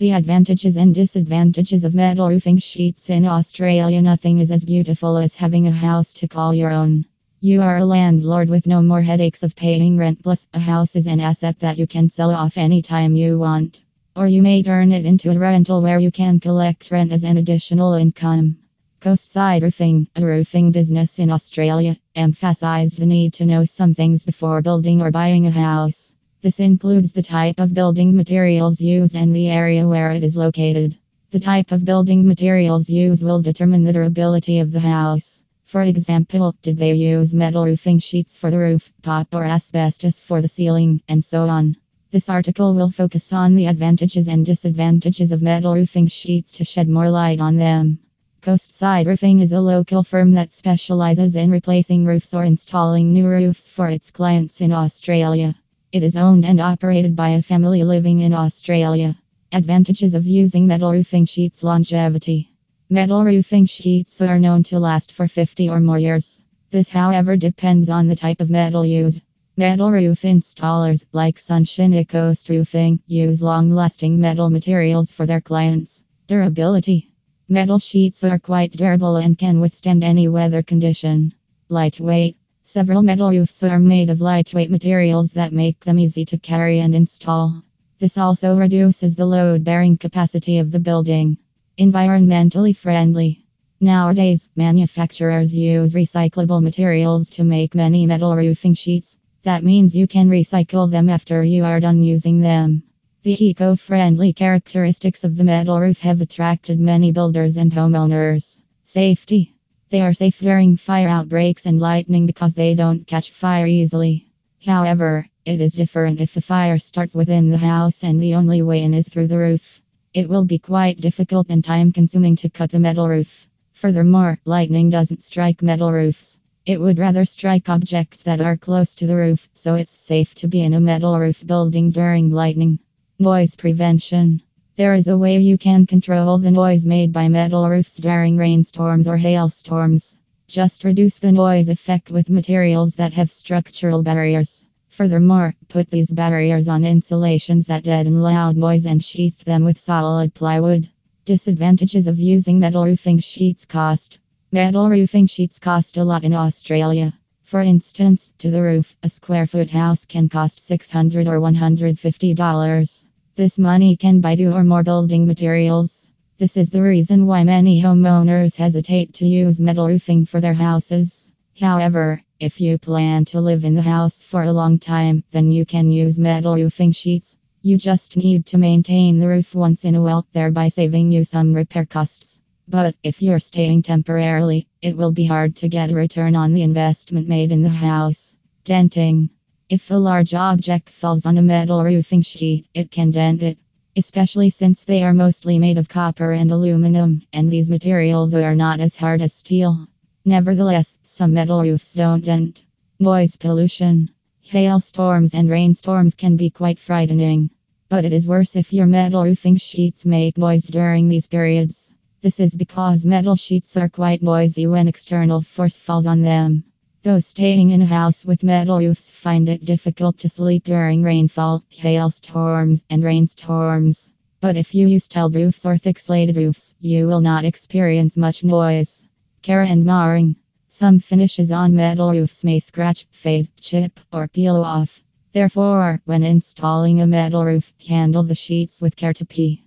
The advantages and disadvantages of metal roofing sheets in Australia Nothing is as beautiful as having a house to call your own. You are a landlord with no more headaches of paying rent, plus, a house is an asset that you can sell off anytime you want. Or you may turn it into a rental where you can collect rent as an additional income. Coastside Roofing, a roofing business in Australia, emphasized the need to know some things before building or buying a house. This includes the type of building materials used and the area where it is located. The type of building materials used will determine the durability of the house. For example, did they use metal roofing sheets for the roof, pop or asbestos for the ceiling, and so on. This article will focus on the advantages and disadvantages of metal roofing sheets to shed more light on them. Coastside Roofing is a local firm that specializes in replacing roofs or installing new roofs for its clients in Australia. It is owned and operated by a family living in Australia. Advantages of using metal roofing sheets longevity. Metal roofing sheets are known to last for 50 or more years. This, however, depends on the type of metal used. Metal roof installers, like Sunshine Coast Roofing, use long lasting metal materials for their clients. Durability Metal sheets are quite durable and can withstand any weather condition. Lightweight Several metal roofs are made of lightweight materials that make them easy to carry and install. This also reduces the load bearing capacity of the building. Environmentally friendly. Nowadays, manufacturers use recyclable materials to make many metal roofing sheets. That means you can recycle them after you are done using them. The eco friendly characteristics of the metal roof have attracted many builders and homeowners. Safety They are safe during fire outbreaks and lightning because they don't catch fire easily. However, it is different if the fire starts within the house and the only way in is through the roof. It will be quite difficult and time consuming to cut the metal roof. Furthermore, lightning doesn't strike metal roofs. It would rather strike objects that are close to the roof, so it's safe to be in a metal roof building during lightning. Noise prevention. There is a way you can control the noise made by metal roofs during rainstorms or hailstorms. Just reduce the noise effect with materials that have structural barriers. Furthermore, put these barriers on insulations that deaden loud noise and sheath them with solid plywood. Disadvantages of using metal roofing sheets cost. Metal roofing sheets cost a lot in Australia. For instance, to the roof, a square foot house can cost 600 or $150. This money can buy two or more building materials. This is the reason why many homeowners hesitate to use metal roofing for their houses. However, if you plan to live in the house for a long time, then you can use metal roofing sheets. You just need to maintain the roof once in a while, thereby saving you some repair costs. But if you're staying temporarily, it will be hard to get a return on the investment made in the house. Denting. If a large object falls on a metal roofing sheet, it can dent it. Especially since they are mostly made of copper and aluminum, and these materials are not as hard as steel. Nevertheless, some metal roofs don't dent. Noise pollution. Hailstorms and rainstorms can be quite frightening. But it is worse if your metal roofing sheets make noise during these periods. This is because metal sheets are quite noisy when external force falls on them. Those staying in a house with metal roofs find it difficult to sleep during rainfall, hailstorms, and rainstorms. But if you use tiled roofs or thick slated roofs, you will not experience much noise. Care and marring. Some finishes on metal roofs may scratch, fade, chip, or peel off. Therefore, when installing a metal roof, handle the sheets with care to pee.